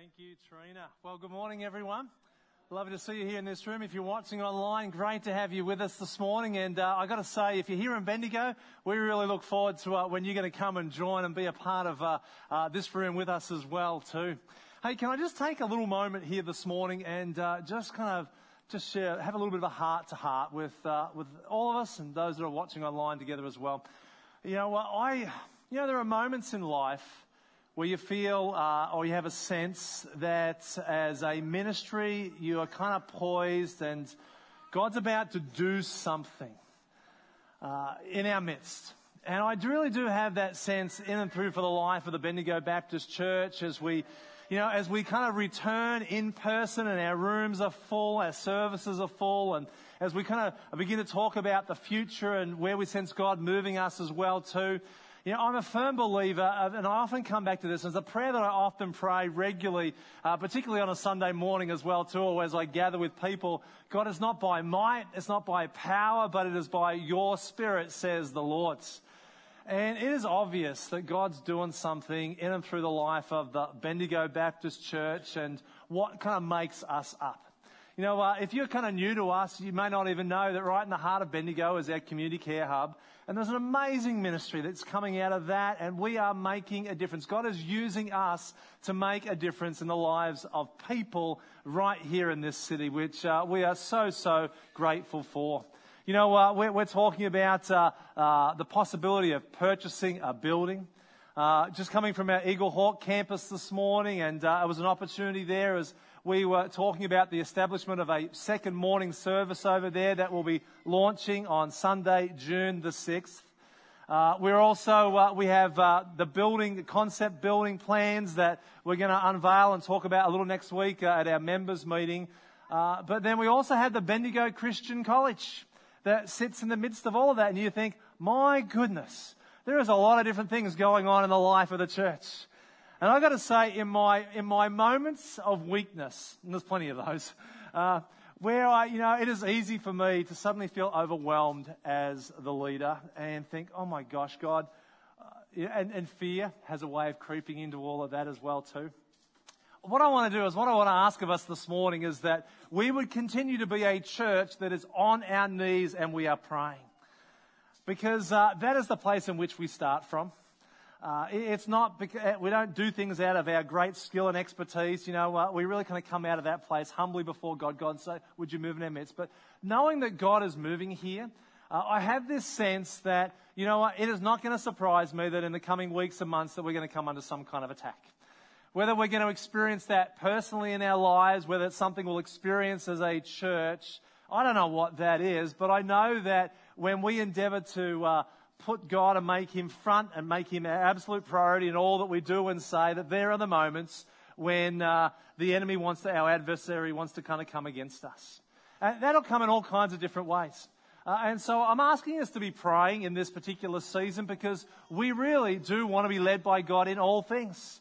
Thank you, Trina. Well, good morning, everyone. Lovely to see you here in this room. If you're watching online, great to have you with us this morning. And uh, I got to say, if you're here in Bendigo, we really look forward to uh, when you're going to come and join and be a part of uh, uh, this room with us as well, too. Hey, can I just take a little moment here this morning and uh, just kind of just share, have a little bit of a heart to heart with uh, with all of us and those that are watching online together as well. You know, I, you know, there are moments in life where you feel uh, or you have a sense that as a ministry you are kind of poised and God's about to do something uh, in our midst. And I really do have that sense in and through for the life of the Bendigo Baptist Church as we, you know, as we kind of return in person and our rooms are full, our services are full, and as we kind of begin to talk about the future and where we sense God moving us as well too. You know, I'm a firm believer, of, and I often come back to this. It's a prayer that I often pray regularly, uh, particularly on a Sunday morning as well, too, or as I gather with people. God, it's not by might, it's not by power, but it is by your Spirit, says the Lord. And it is obvious that God's doing something in and through the life of the Bendigo Baptist Church and what kind of makes us up. You know, uh, if you're kind of new to us, you may not even know that right in the heart of Bendigo is our community care hub. And there's an amazing ministry that's coming out of that, and we are making a difference. God is using us to make a difference in the lives of people right here in this city, which uh, we are so, so grateful for. You know, uh, we're, we're, talking about uh, uh, the possibility of purchasing a building. Uh, just coming from our Eaglehawk campus this morning, and it was an opportunity there as we were talking about the establishment of a second morning service over there that will be launching on Sunday, June the 6th. Uh, we're also, uh, we have uh, the building, the concept building plans that we're going to unveil and talk about a little next week uh, at our members meeting. Uh, but then we also have the Bendigo Christian College that sits in the midst of all of that. And you think, my goodness, there is a lot of different things going on in the life of the church. And I've got to say, in my, in my moments of weakness, and there's plenty of those, uh, where I, you know, it is easy for me to suddenly feel overwhelmed as the leader and think, oh my gosh, God, uh, and, and fear has a way of creeping into all of that as well too. What I want to do is, what I want to ask of us this morning is that we would continue to be a church that is on our knees and we are praying. Because uh, that is the place in which we start from. Uh, it's not, because, uh, we don't do things out of our great skill and expertise. You know, uh, we really kind of come out of that place humbly before God. God say, would you move in our midst? But knowing that God is moving here, uh, I have this sense that, you know what, it is not going to surprise me that in the coming weeks and months that we're going to come under some kind of attack. Whether we're going to experience that personally in our lives, whether it's something we'll experience as a church, I don't know what that is, but I know that when we endeavor to, uh, put God and make Him front and make Him our absolute priority in all that we do and say, that there are the moments when uh, the enemy wants to, our adversary wants to kind of come against us. And that'll come in all kinds of different ways. Uh, and so I'm asking us to be praying in this particular season because we really do want to be led by God in all things.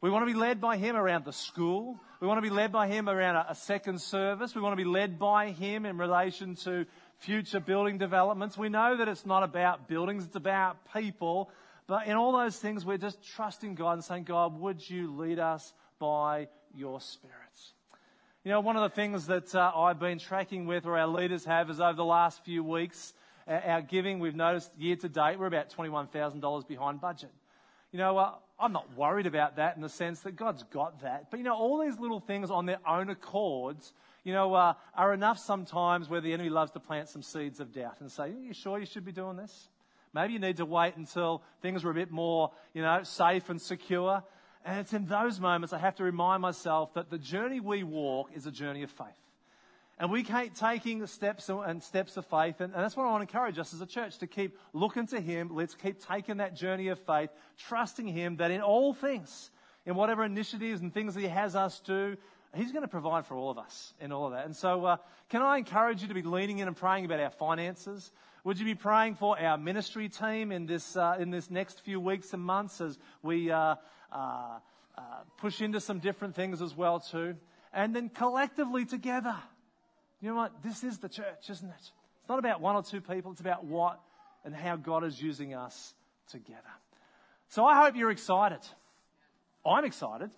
We want to be led by Him around the school. We want to be led by Him around a, a second service. We want to be led by Him in relation to future building developments. We know that it's not about buildings, it's about people. But in all those things, we're just trusting God and saying, God, would you lead us by your Spirit? You know, one of the things that uh, I've been tracking with, or our leaders have, is over the last few weeks, our giving, we've noticed year to date, we're about $21,000 behind budget. You know, uh, I'm not worried about that in the sense that God's got that. But you know, all these little things on their own accords you know, uh, are enough sometimes where the enemy loves to plant some seeds of doubt and say, Are you sure you should be doing this? Maybe you need to wait until things are a bit more, you know, safe and secure. And it's in those moments I have to remind myself that the journey we walk is a journey of faith. And we keep taking steps and steps of faith. And, that's what I want to encourage us as a church to keep looking to Him. Let's keep taking that journey of faith, trusting Him that in all things, in whatever initiatives and things that He has us do, He's going to provide for all of us in all of that. And so, uh, can I encourage you to be leaning in and praying about our finances? Would you be praying for our ministry team in this, uh, in this next few weeks and months as we uh, uh, uh push into some different things as well too? And then collectively together, you know what? This is the church, isn't it? It's not about one or two people. It's about what and how God is using us together. So I hope you're excited. I'm excited.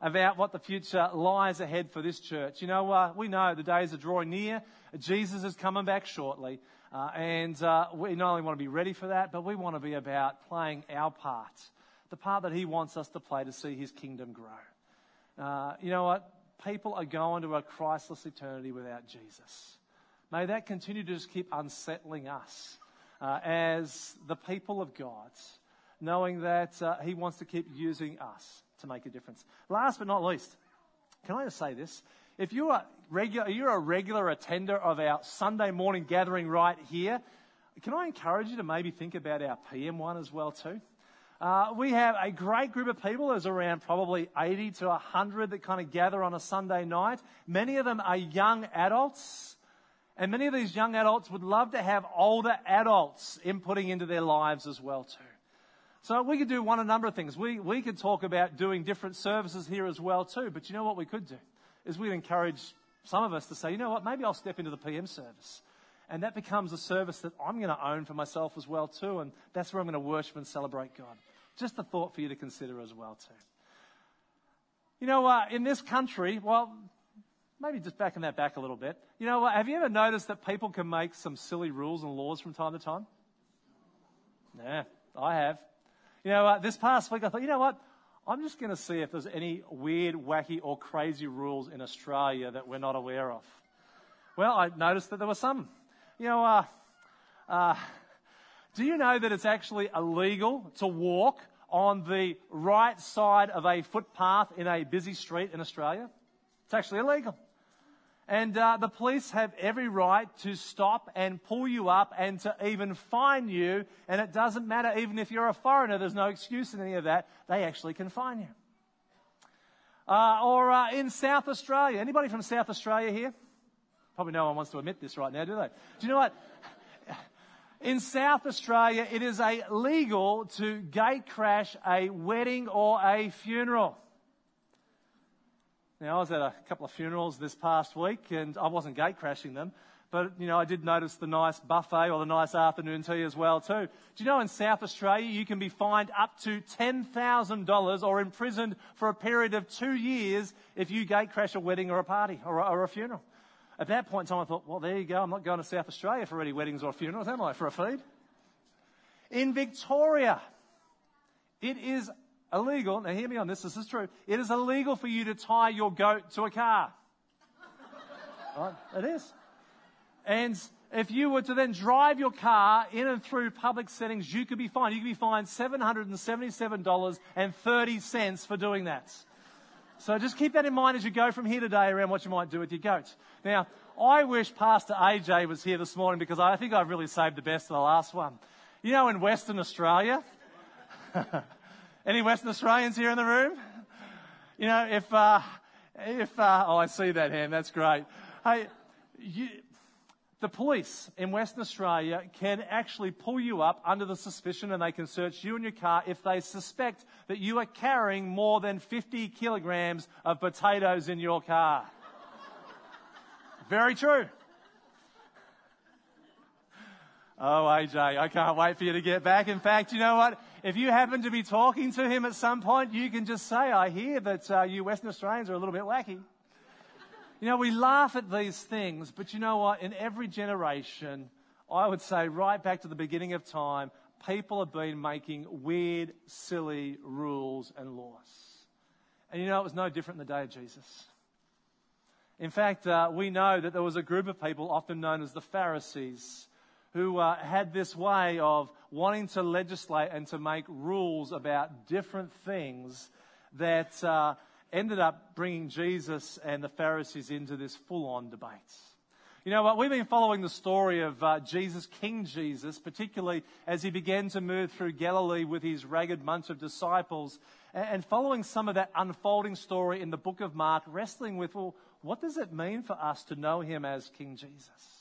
About what the future lies ahead for this church. You know, uh, we know the days are drawing near. Jesus is coming back shortly. Uh, and uh, we not only want to be ready for that, but we want to be about playing our part, the part that He wants us to play to see His kingdom grow. Uh, you know what? People are going to a Christless eternity without Jesus. May that continue to just keep unsettling us uh, as the people of God, knowing that uh, He wants to keep using us to make a difference. Last but not least, can I just say this? If you are regular, you're a regular attender of our Sunday morning gathering right here, can I encourage you to maybe think about our PM one as well too? Uh, we have a great group of people. There's around probably 80 to 100 that kind of gather on a Sunday night. Many of them are young adults. And many of these young adults would love to have older adults inputting into their lives as well too. So we could do one a number of things. We, we could talk about doing different services here as well too. But you know what we could do? Is we'd encourage some of us to say, you know what, maybe I'll step into the PM service. And that becomes a service that I'm going to own for myself as well too. And that's where I'm going to worship and celebrate God. Just a thought for you to consider as well too. You know, uh, in this country, well, maybe just backing that back a little bit. You know, uh, have you ever noticed that people can make some silly rules and laws from time to time? Yeah, I have. You know, this past week I thought, you know what? I'm just going to see if there's any weird, wacky, or crazy rules in Australia that we're not aware of. Well, I noticed that there were some. You know, uh, uh, do you know that it's actually illegal to walk on the right side of a footpath in a busy street in Australia? It's actually illegal. And uh, the police have every right to stop and pull you up and to even fine you. And it doesn't matter, even if you're a foreigner, there's no excuse in any of that. They actually can fine you. Uh, or uh, in South Australia. Anybody from South Australia here? Probably no one wants to admit this right now, do they? Do you know what? In South Australia, it is illegal to gate crash a wedding or a funeral. Now, I was at a couple of funerals this past week and I wasn't gate crashing them, but, you know, I did notice the nice buffet or the nice afternoon tea as well, too. Do you know in South Australia you can be fined up to $10,000 or imprisoned for a period of two years if you gate crash a wedding or a party or a, or a funeral? At that point in time, I thought, well, there you go. I'm not going to South Australia for any weddings or funerals, am I, for a feed? In Victoria, it is illegal, now hear me on this, this is true. It is illegal for you to tie your goat to a car. right? It is. And if you were to then drive your car in and through public settings, you could be fined. You could be fined $777.30 for doing that. So just keep that in mind as you go from here today around what you might do with your goat. Now, I wish Pastor AJ was here this morning because I think I've really saved the best for the last one. You know, in Western Australia, Any Western Australians here in the room? You know, if, uh, if, uh, oh, I see that hand. That's great. Hey, you, the police in Western Australia can actually pull you up under the suspicion and they can search you and your car if they suspect that you are carrying more than 50 kilograms of potatoes in your car. Very true. Oh, AJ, I can't wait for you to get back. In fact, you know what? If you happen to be talking to him at some point, you can just say, I hear that uh, you Western Australians are a little bit wacky. You know, we laugh at these things, but you know what? In every generation, I would say right back to the beginning of time, people have been making weird, silly rules and laws. And you know, it was no different in the day of Jesus. In fact, uh, we know that there was a group of people, often known as the Pharisees, who uh, had this way of wanting to legislate and to make rules about different things that uh, ended up bringing Jesus and the Pharisees into this full on debate. You know what? We've been following the story of uh, Jesus, King Jesus, particularly as he began to move through Galilee with his ragged bunch of disciples, and following some of that unfolding story in the book of Mark, wrestling with, well, what does it mean for us to know him as King Jesus?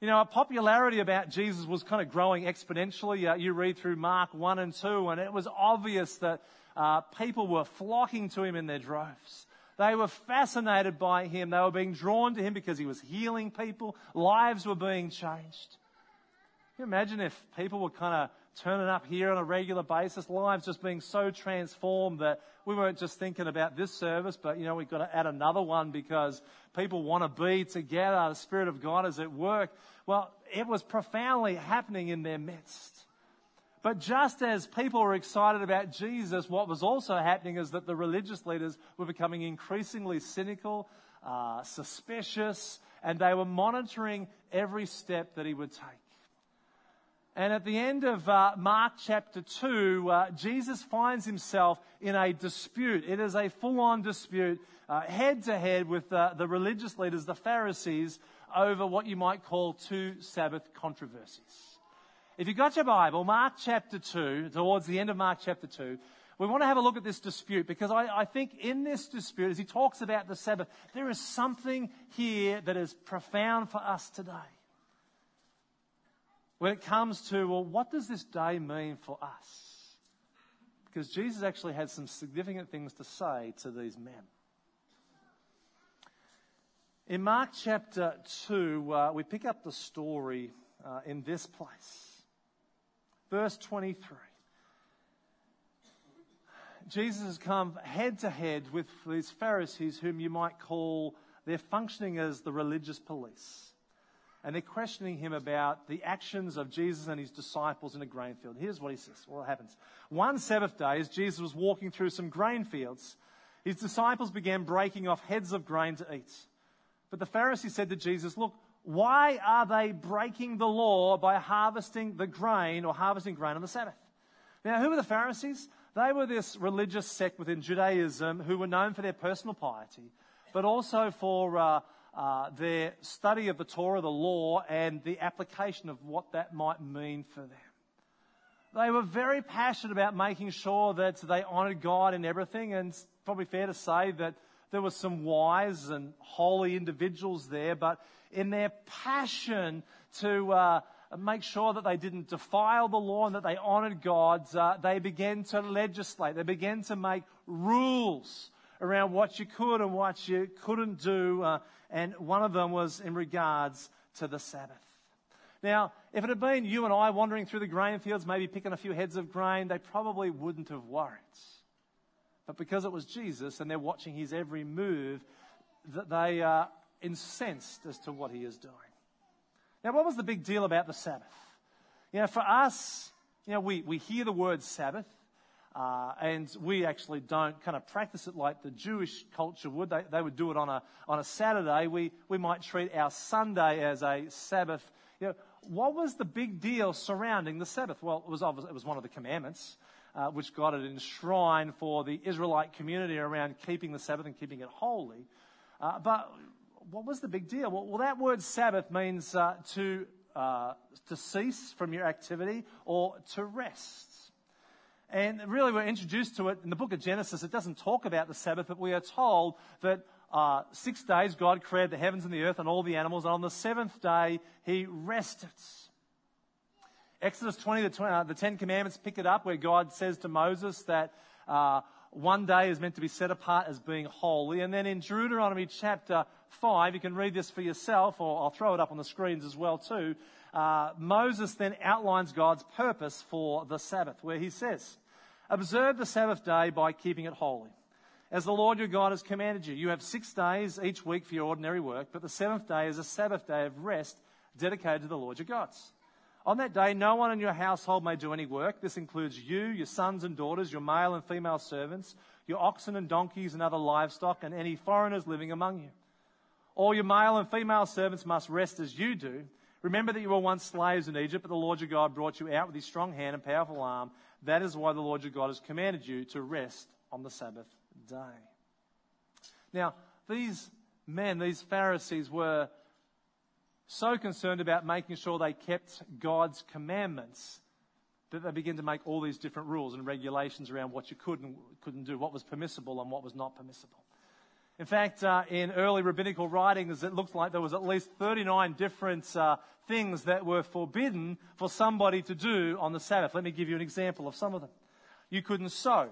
You know, our popularity about Jesus was kind of growing exponentially. Uh, you read through Mark 1 and 2, and it was obvious that uh, people were flocking to him in their droves. They were fascinated by him. They were being drawn to him because he was healing people. Lives were being changed. Can you imagine if people were kind of turning up here on a regular basis, lives just being so transformed that we weren't just thinking about this service, but you know, we've got to add another one because people want to be together. The Spirit of God is at work. Well, it was profoundly happening in their midst. But just as people were excited about Jesus, what was also happening is that the religious leaders were becoming increasingly cynical, uh, suspicious, and they were monitoring every step that he would take. And at the end of uh, Mark chapter 2, uh, Jesus finds himself in a dispute. It is a full on dispute, head to head with the religious leaders, the Pharisees, over what you might call two Sabbath controversies. If you've got your Bible, Mark chapter 2, towards the end of Mark chapter 2, we want to have a look at this dispute because I, I, think in this dispute, as he talks about the Sabbath, there is something here that is profound for us today. When it comes to, well, what does this day mean for us? Because Jesus actually had some significant things to say to these men. In Mark chapter 2, uh, we pick up the story uh, in this place. Verse 23. Jesus has come head to head with these Pharisees, whom you might call, they're functioning as the religious police. And they're questioning him about the actions of Jesus and his disciples in a grain field. Here's what he says. What happens? One Sabbath day, as Jesus was walking through some grain fields, his disciples began breaking off heads of grain to eat. But the Pharisees said to Jesus, Look, why are they breaking the law by harvesting the grain or harvesting grain on the Sabbath? Now, who were the Pharisees? They were this religious sect within Judaism who were known for their personal piety, but also for uh, uh, their study of the Torah, the law, and the application of what that might mean for them. They were very passionate about making sure that they honored God in everything, and it's probably fair to say that there were some wise and holy individuals there, but in their passion to uh, make sure that they didn't defile the law and that they honored God, uh, they began to legislate. They began to make rules around what you could and what you couldn't do. Uh, and one of them was in regards to the Sabbath. Now, if it had been you and I wandering through the grain fields, maybe picking a few heads of grain, they probably wouldn't have worried. But because it was Jesus and they're watching his every move, that they are incensed as to what he is doing. Now, what was the big deal about the Sabbath? You know, for us, you know, we, we hear the word Sabbath, uh, and we actually don't kind of practice it like the Jewish culture would. They, they would do it on a, on a Saturday. We, we might treat our Sunday as a Sabbath. You know, what was the big deal surrounding the Sabbath? Well, it was, it was one of the commandments. Uh, which God had enshrined for the Israelite community around keeping the Sabbath and keeping it holy. Uh, but what was the big deal? Well, well that word Sabbath means uh, to, uh, to cease from your activity or to rest. And really, we're introduced to it in the book of Genesis. It doesn't talk about the Sabbath, but we are told that uh, six days God created the heavens and the earth and all the animals, and on the seventh day he rested. Exodus 20, the, 20, uh, the Ten Commandments pick it up where God says to Moses that uh, one day is meant to be set apart as being holy. And then in Deuteronomy chapter 5, you can read this for yourself, or I'll throw it up on the screens as well too. Uh, Moses then outlines God's purpose for the Sabbath, where he says, Observe the Sabbath day by keeping it holy. As the Lord your God has commanded you, you have six days each week for your ordinary work, but the seventh day is a Sabbath day of rest dedicated to the Lord your God. On that day, no one in your household may do any work. This includes you, your sons and daughters, your male and female servants, your oxen and donkeys and other livestock, and any foreigners living among you. All your male and female servants must rest as you do. Remember that you were once slaves in Egypt, but the Lord your God brought you out with his strong hand and powerful arm. That is why the Lord your God has commanded you to rest on the Sabbath day. Now, these men, these Pharisees, were so concerned about making sure they kept God's commandments that they began to make all these different rules and regulations around what you could and couldn't do, what was permissible and what was not permissible. In fact, uh, in early rabbinical writings, it looks like there was at least 39 different uh, things that were forbidden for somebody to do on the Sabbath. Let me give you an example of some of them. You couldn't sow,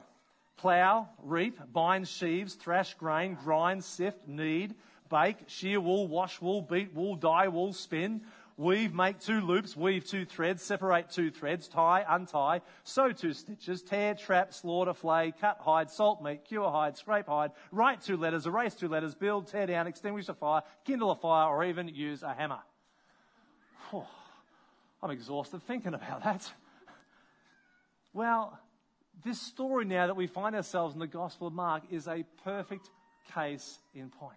plow, reap, bind sheaves, thrash grain, grind, sift, knead, bake, shear wool, wash wool, beat wool, dye wool, spin, weave, make two loops, weave two threads, separate two threads, tie, untie, sew two stitches, tear, trap, slaughter, flay, cut hide, salt meat, cure hide, scrape hide, write two letters, erase two letters, build, tear down, extinguish a fire, kindle a fire, or even use a hammer. Oh, I'm exhausted thinking about that. Well, this story now that we find ourselves in the Gospel of Mark is a perfect case in point.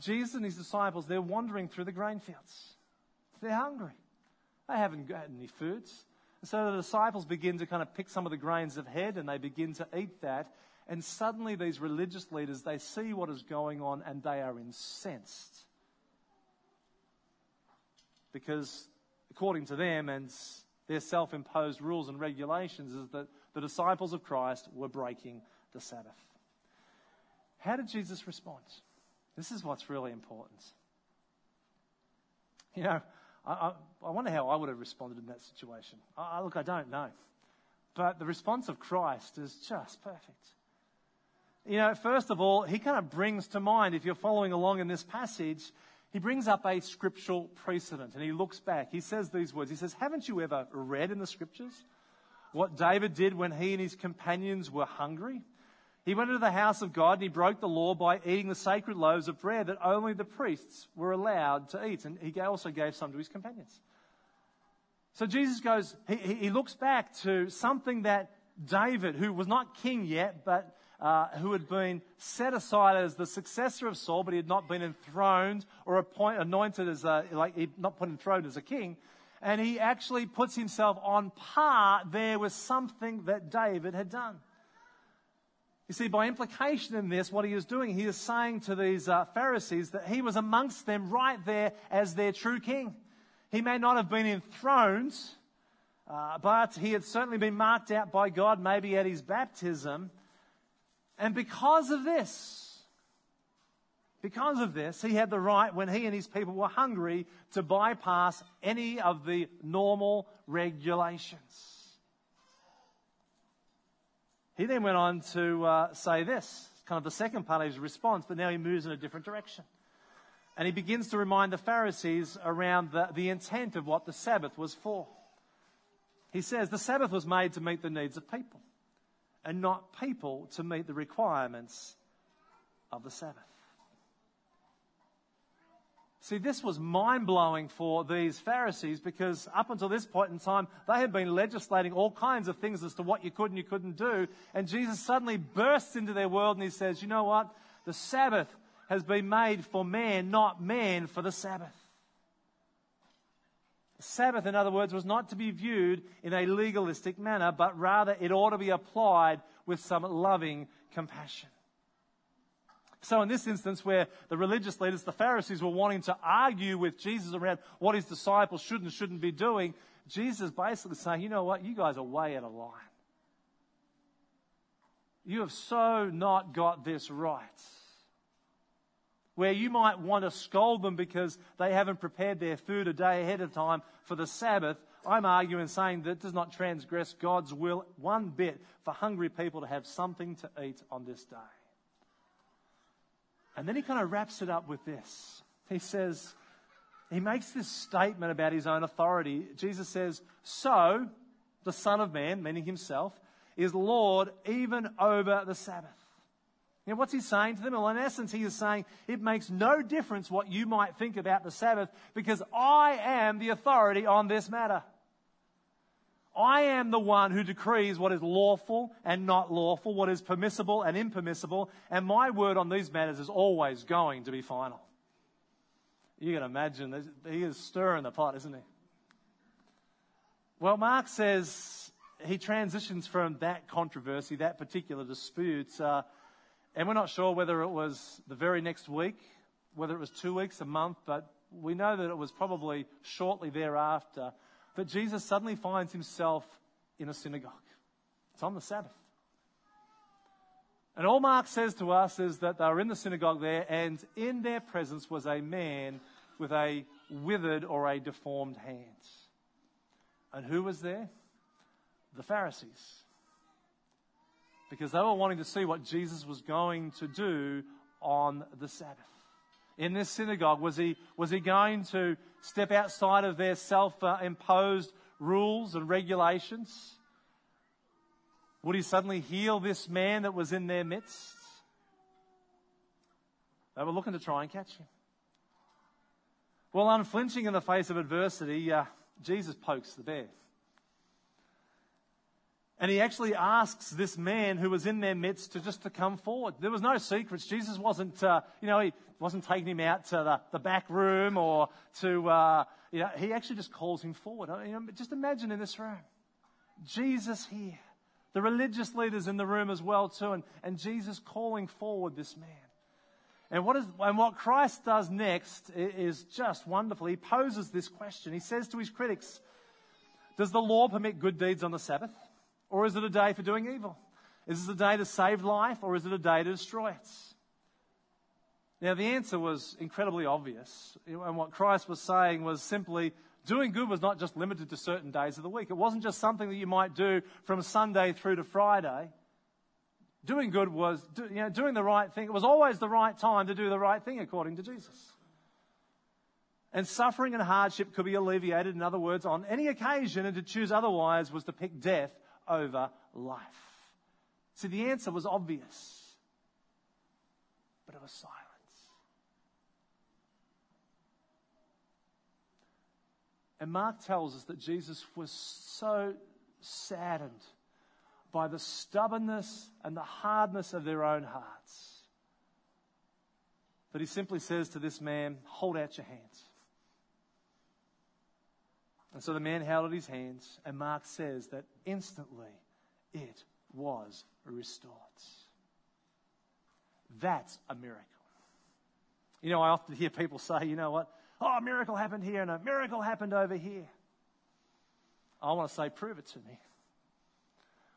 Jesus and his disciples, they're wandering through the grain fields. They're hungry. They haven't got any foods. And so the disciples begin to kind of pick some of the grains of head and they begin to eat that. And suddenly these religious leaders, they see what is going on and they are incensed. Because according to them and their self imposed rules and regulations, is that the disciples of Christ were breaking the Sabbath. How did Jesus respond? This is what's really important. You know, I, I, I wonder how I would have responded in that situation. I, look, I don't know. But the response of Christ is just perfect. You know, first of all, he kind of brings to mind, if you're following along in this passage, he brings up a scriptural precedent and he looks back. He says these words. He says, Haven't you ever read in the scriptures what David did when he and his companions were hungry? He went into the house of God and he broke the law by eating the sacred loaves of bread that only the priests were allowed to eat. And he also gave some to his companions. So Jesus goes, he, he looks back to something that David, who was not king yet, but uh, who had been set aside as the successor of Saul, but he had not been enthroned or appoint, anointed as a, like, he not put enthroned as a king. And he actually puts himself on par there with something that David had done. You see, by implication in this, what he is doing, he is saying to these uh, Pharisees that he was amongst them right there as their true king. He may not have been enthroned, uh, but he had certainly been marked out by God, maybe at his baptism. And because of this, because of this, he had the right, when he and his people were hungry, to bypass any of the normal regulations. He then went on to uh, say this, kind of the second part of his response, but now he moves in a different direction. And he begins to remind the Pharisees around the, the intent of what the Sabbath was for. He says the Sabbath was made to meet the needs of people and not people to meet the requirements of the Sabbath. See, this was mind blowing for these Pharisees because up until this point in time, they had been legislating all kinds of things as to what you could and you couldn't do. And Jesus suddenly bursts into their world and he says, You know what? The Sabbath has been made for man, not man for the Sabbath. The Sabbath, in other words, was not to be viewed in a legalistic manner, but rather it ought to be applied with some loving compassion. So, in this instance, where the religious leaders, the Pharisees, were wanting to argue with Jesus around what his disciples should and shouldn't be doing, Jesus basically saying, you know what, you guys are way out of line. You have so not got this right. Where you might want to scold them because they haven't prepared their food a day ahead of time for the Sabbath, I'm arguing saying that it does not transgress God's will one bit for hungry people to have something to eat on this day. And then he kind of wraps it up with this. He says, he makes this statement about his own authority. Jesus says, So the Son of Man, meaning himself, is Lord even over the Sabbath. Now, what's he saying to them? Well, in essence, he is saying it makes no difference what you might think about the Sabbath because I am the authority on this matter. I am the one who decrees what is lawful and not lawful, what is permissible and impermissible, and my word on these matters is always going to be final. You can imagine, he is stirring the pot, isn't he? Well, Mark says he transitions from that controversy, that particular dispute, uh, and we're not sure whether it was the very next week, whether it was two weeks, a month, but we know that it was probably shortly thereafter that Jesus suddenly finds himself in a synagogue. It's on the Sabbath. And all Mark says to us is that they were in the synagogue there, and in their presence was a man with a withered or a deformed hand. And who was there? The Pharisees. Because they were wanting to see what Jesus was going to do on the Sabbath. In this synagogue? Was he, was he going to step outside of their self imposed rules and regulations? Would he suddenly heal this man that was in their midst? They were looking to try and catch him. Well, unflinching in the face of adversity, uh, Jesus pokes the bear. And he actually asks this man who was in their midst to just to come forward. There was no secrets. Jesus wasn't, uh, you know, he wasn't taking him out to the, the back room or to, uh, you know, he actually just calls him forward. You know, just imagine in this room, Jesus here, the religious leaders in the room as well too, and, and Jesus calling forward this man. And what, is, and what Christ does next is just wonderful. He poses this question. He says to his critics, Does the law permit good deeds on the Sabbath? Or is it a day for doing evil? Is this a day to save life or is it a day to destroy it? Now, the answer was incredibly obvious. And what Christ was saying was simply doing good was not just limited to certain days of the week. It wasn't just something that you might do from Sunday through to Friday. Doing good was you know, doing the right thing. It was always the right time to do the right thing according to Jesus. And suffering and hardship could be alleviated, in other words, on any occasion, and to choose otherwise was to pick death over life. See, the answer was obvious, but it was silence. And Mark tells us that Jesus was so saddened by the stubbornness and the hardness of their own hearts that he simply says to this man, Hold out your hands. And so the man held out his hands, and Mark says that instantly it was restored. That's a miracle. You know, I often hear people say, you know what? Oh, a miracle happened here and a miracle happened over here. I want to say, prove it to me.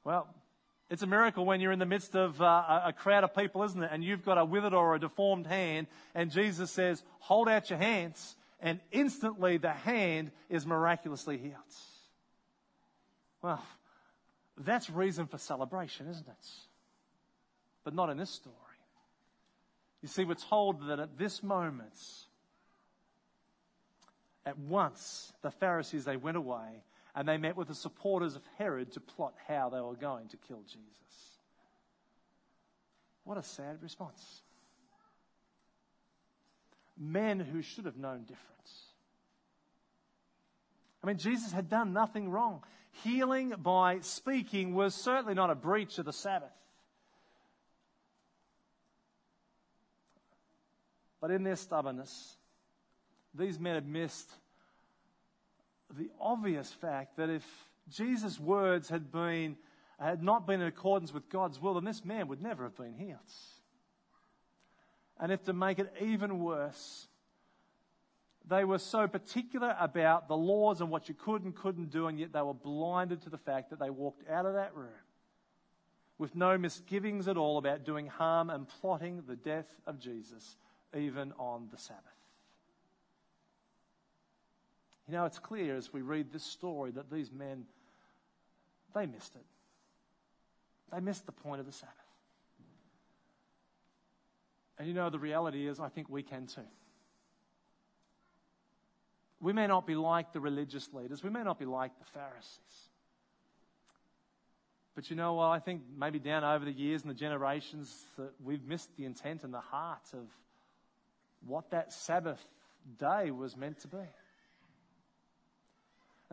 Well, it's a miracle when you're in the midst of uh, a crowd of people, isn't it? And you've got a withered or a deformed hand, and Jesus says, Hold out your hands and instantly the hand is miraculously healed. Well, that's reason for celebration, isn't it? But not in this story. You see, we're told that at this moment, at once, the Pharisees, they went away and they met with the supporters of Herod to plot how they were going to kill Jesus. What a sad response men who should have known difference. I mean, Jesus had done nothing wrong. Healing by speaking was certainly not a breach of the Sabbath. But in their stubbornness, these men had missed the obvious fact that if Jesus' words had been had not been in accordance with God's will, then this man would never have been healed. And if to make it even worse, they were so particular about the laws and what you could and couldn't do, and yet they were blinded to the fact that they walked out of that room with no misgivings at all about doing harm and plotting the death of Jesus, even on the Sabbath. You know, it's clear as we read this story that these men, they missed it. They missed the point of the Sabbath. And you know, the reality is, I think we can too. We may not be like the religious leaders, we may not be like the Pharisees. But you know what? I think maybe down over the years and the generations that we've missed the intent and the heart of what that Sabbath day was meant to be.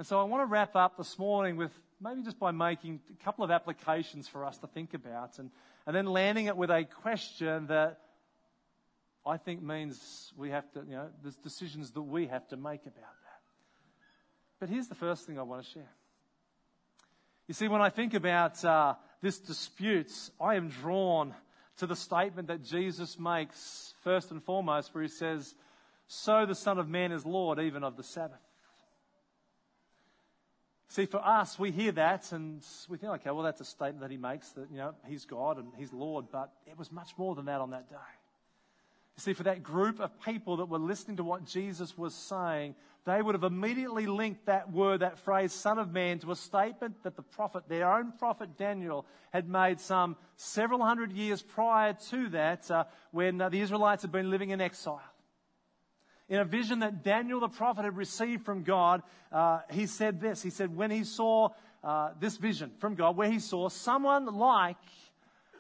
And so I want to wrap up this morning with maybe just by making a couple of applications for us to think about and, and then landing it with a question that I think means we have to, you know, there's decisions that we have to make about that. But here's the first thing I want to share. You see, when I think about uh, this dispute, I am drawn to the statement that Jesus makes first and foremost, where he says, So the Son of Man is Lord even of the Sabbath. See, for us, we hear that and we think, okay, well, that's a statement that he makes that, you know, he's God and he's Lord, but it was much more than that on that day. You See, for that group of people that were listening to what Jesus was saying, they would have immediately linked that word, that phrase, Son of Man, to a statement that the prophet, their own prophet Daniel, had made some several hundred years prior to that uh, when uh, the Israelites had been living in exile. In a vision that Daniel the prophet had received from God, uh, he said this. He said, when he saw uh, this vision from God, where he saw someone like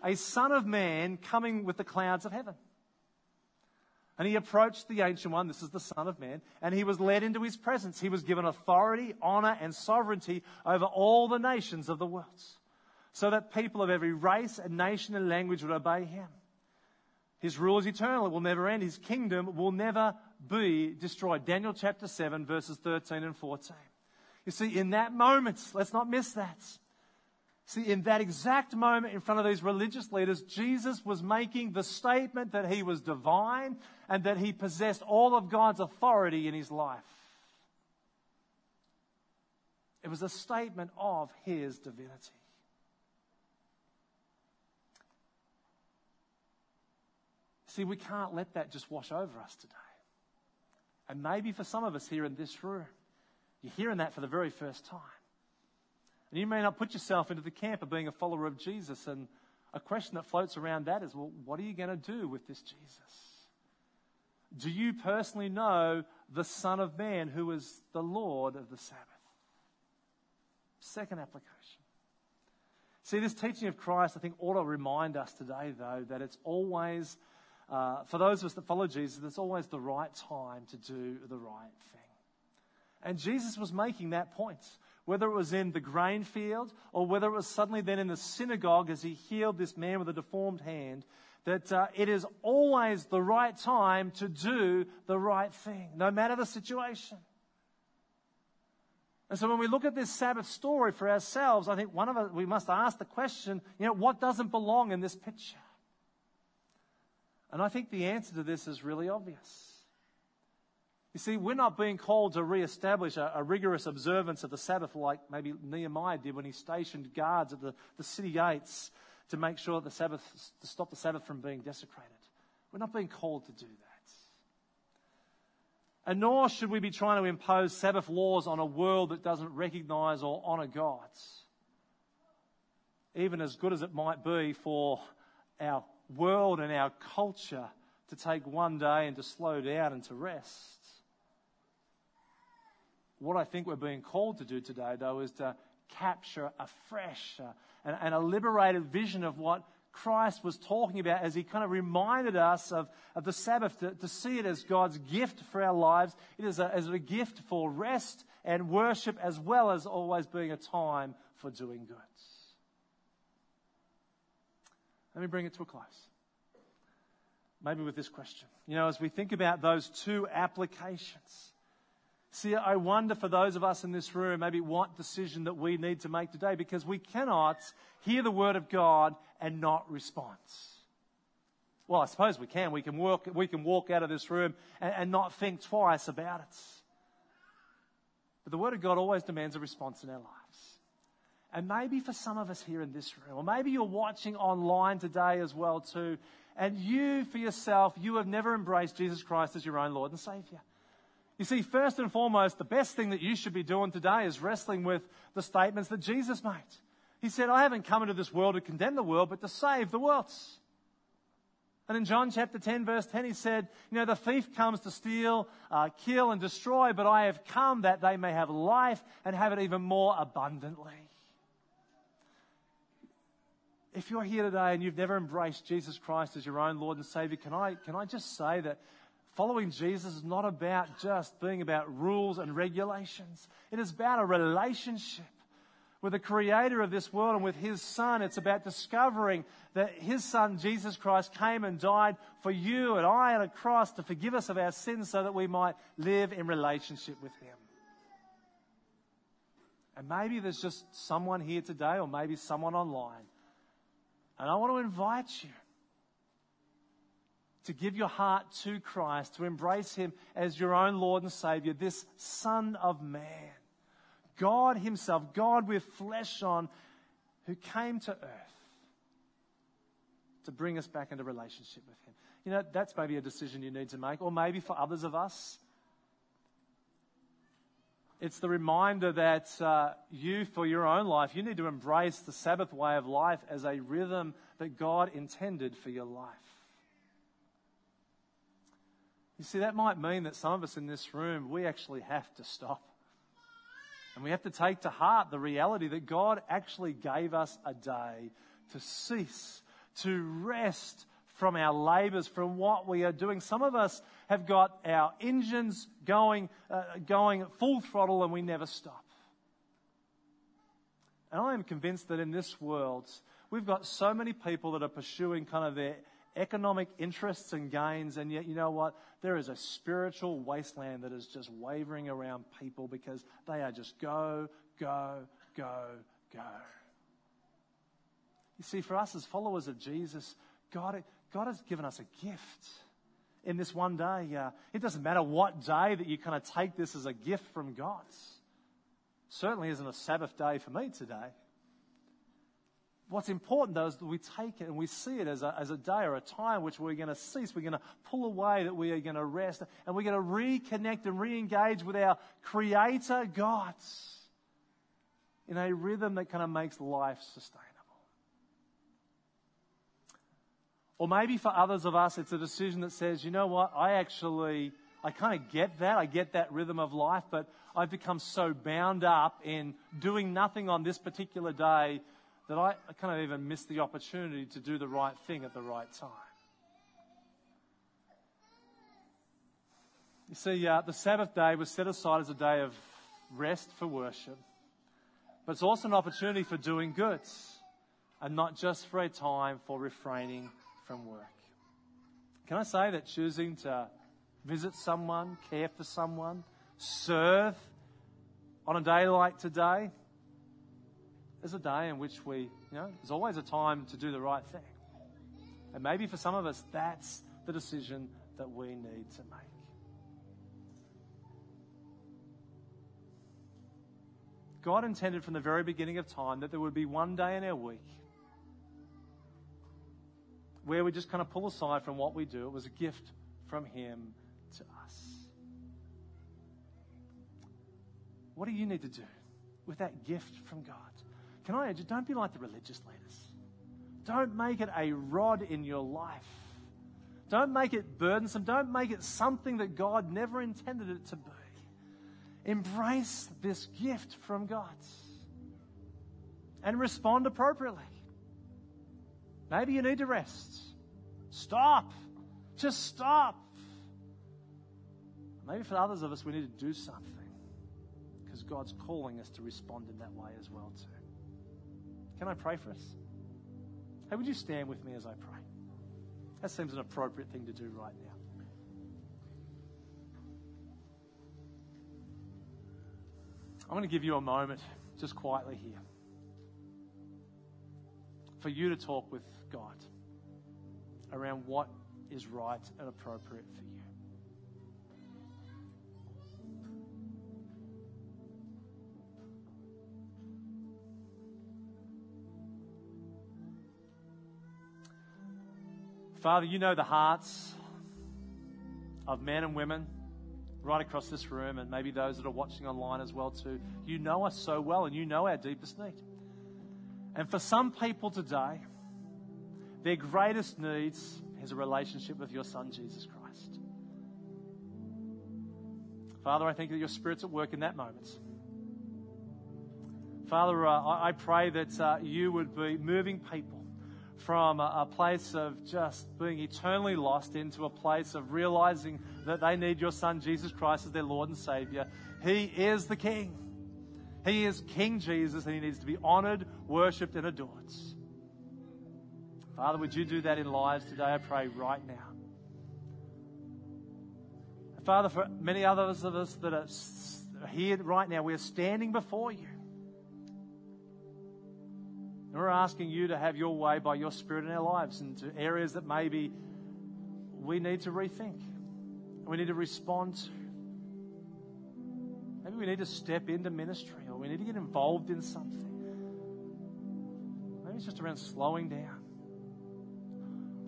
a son of man coming with the clouds of heaven. And he approached the ancient one, this is the Son of Man, and he was led into his presence. He was given authority, honor, and sovereignty over all the nations of the world, so that people of every race and nation and language would obey him. His rule is eternal, it will never end. His kingdom will never be destroyed. Daniel chapter 7, verses 13 and 14. You see, in that moment, let's not miss that. See, in that exact moment in front of these religious leaders, Jesus was making the statement that he was divine and that he possessed all of God's authority in his life. It was a statement of his divinity. See, we can't let that just wash over us today. And maybe for some of us here in this room, you're hearing that for the very first time. And you may not put yourself into the camp of being a follower of Jesus. And a question that floats around that is well, what are you going to do with this Jesus? Do you personally know the Son of Man who is the Lord of the Sabbath? Second application. See, this teaching of Christ, I think, ought to remind us today, though, that it's always, uh, for those of us that follow Jesus, it's always the right time to do the right thing. And Jesus was making that point whether it was in the grain field or whether it was suddenly then in the synagogue as he healed this man with a deformed hand, that uh, it is always the right time to do the right thing, no matter the situation. And so when we look at this Sabbath story for ourselves, I think one of us, we must ask the question, you know, what doesn't belong in this picture? And I think the answer to this is really obvious. You see, we're not being called to re-establish a, a, rigorous observance of the Sabbath like maybe Nehemiah did when he stationed guards at the, the city gates to make sure that the Sabbath, to stop the Sabbath from being desecrated. We're not being called to do that. And nor should we be trying to impose Sabbath laws on a world that doesn't recognize or honor God. Even as good as it might be for our world and our culture to take one day and to slow down and to rest. What I think we're being called to do today, though, is to capture a fresh uh, and, and, a liberated vision of what Christ was talking about as he kind of reminded us of, of the Sabbath, to, to see it as God's gift for our lives. It is a, as a gift for rest and worship, as well as always being a time for doing good. Let me bring it to a close. Maybe with this question. You know, as we think about those two applications, See, I wonder for those of us in this room, maybe what decision that we need to make today because we cannot hear the word of God and not respond. Well, I suppose we can. We can walk, we can walk out of this room and, and not think twice about it. But the word of God always demands a response in our lives. And maybe for some of us here in this room, or maybe you're watching online today as well too, and you for yourself, you have never embraced Jesus Christ as your own Lord and Savior. You see, first and foremost, the best thing that you should be doing today is wrestling with the statements that Jesus made. He said, I haven't come into this world to condemn the world, but to save the world. And in John chapter 10, verse 10, he said, You know, the thief comes to steal, uh, kill, and destroy, but I have come that they may have life and have it even more abundantly. If you're here today and you've never embraced Jesus Christ as your own Lord and Savior, can I, can I just say that Following Jesus is not about just being about rules and regulations. It is about a relationship with the creator of this world and with his son. It's about discovering that his son, Jesus Christ, came and died for you and I on a cross to forgive us of our sins so that we might live in relationship with him. And maybe there's just someone here today or maybe someone online. And I want to invite you to give your heart to Christ, to embrace Him as your own Lord and Savior, this Son of Man. God Himself, God with flesh on, who came to earth to bring us back into relationship with Him. You know, that's maybe a decision you need to make, or maybe for others of us, it's the reminder that uh, you, for your own life, you need to embrace the Sabbath way of life as a rhythm that God intended for your life. You see, that might mean that some of us in this room, we actually have to stop. And we have to take to heart the reality that God actually gave us a day to cease, to rest from our labors, from what we are doing. Some of us have got our engines going, uh, going full throttle and we never stop. And I am convinced that in this world, we've got so many people that are pursuing kind of their economic interests and gains, and yet, you know what? There is a spiritual wasteland that is just wavering around people because they are just go, go, go, go. You see, for us as followers of Jesus, God, God has given us a gift in this one day. Uh, it doesn't matter what day that you kind of take this as a gift from God. Certainly isn't a Sabbath day for me today. What's important though is that we take it and we see it as a, as a day or a time which we're going to cease. We're going to pull away, that we are going to rest, and we're going to reconnect and re engage with our Creator God in a rhythm that kind of makes life sustainable. Or maybe for others of us, it's a decision that says, you know what, I actually, I kind of get that. I get that rhythm of life, but I've become so bound up in doing nothing on this particular day that I kind of even miss the opportunity to do the right thing at the right time. You see, uh, the Sabbath day was set aside as a day of rest for worship, but it's also an opportunity for doing good and not just for a time for refraining from work. Can I say that choosing to visit someone, care for someone, serve on a day like today is a day in which we, you know, there's always a time to do the right thing. And maybe for some of us, that's the decision that we need to make. God intended from the very beginning of time that there would be one day in our week where we just kind of pull aside from what we do. It was a gift from Him to us. What do you need to do with that gift from God? Can I urge you, don't be like the religious leaders. Don't make it a rod in your life. Don't make it burdensome. Don't make it something that God never intended it to be. Embrace this gift from God and respond appropriately. Maybe you need to rest. Stop. Just stop. Maybe for others of us, we need to do something because God's calling us to respond in that way as well too. Can I pray for us? Hey, would you stand with me as I pray? That seems an appropriate thing to do right now. I'm going to give you a moment, just quietly here, for you to talk with God around what is right and appropriate for you. Father, you know the hearts of men and women right across this room, and maybe those that are watching online as well too. You know us so well, and you know our deepest need. And for some people today, their greatest needs is a relationship with your Son, Jesus Christ. Father, I think that your Spirit's at work in that moment. Father, uh, I pray that uh, you would be moving people from a, a, place of just being eternally lost into a place of realizing that they need your Son, Jesus Christ, as their Lord and Savior. He is the King. He is King Jesus, and He needs to be honored, worshiped, and adored. Father, would you do that in lives today? I pray right now. Father, for many others of us that are here right now, we are standing before you. And we're asking you to have your way by your Spirit in our lives into areas that maybe we need to rethink. We need to respond to. Maybe we need to step into ministry or we need to get involved in something. Maybe it's just around slowing down.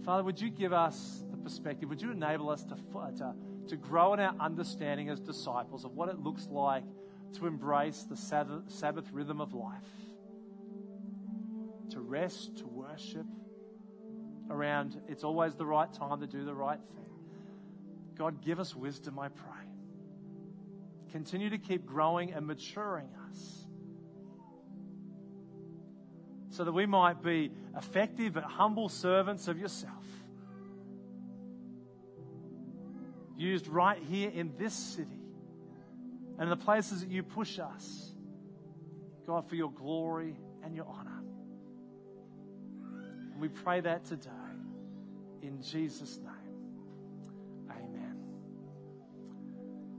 Father, would you give us the perspective? Would you enable us to, to, to grow in our understanding as disciples of what it looks like to embrace the Sabbath, Sabbath rhythm of life? to rest, to worship, around it's always the right time to do the right thing. God, give us wisdom, I pray. Continue to keep growing and maturing us so that we might be effective and humble servants of yourself. Used right here in this city and in the places that you push us, God, for your glory and your honor. And we pray that today in Jesus' name. Amen.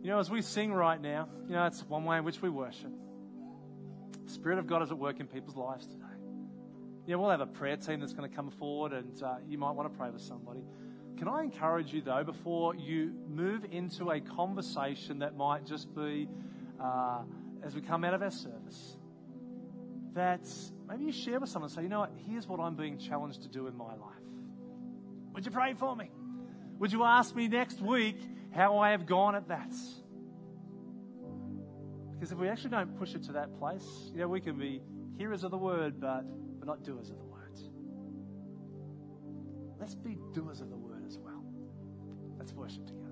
You know, as we sing right now, you know, it's one way in which we worship. The Spirit of God is at work in people's lives today. Yeah, we'll have a prayer team that's going to come forward and uh, you might want to pray with somebody. Can I encourage you, though, before you move into a conversation that might just be uh, as we come out of our service, that maybe you share with someone and say, you know what, here's what I'm being challenged to do in my life. Would you pray for me? Would you ask me next week how I have gone at that? Because if we actually don't push it to that place, you know, we can be hearers of the word, but but not doers of the words. Let's be doers of the word as well. Let's worship together.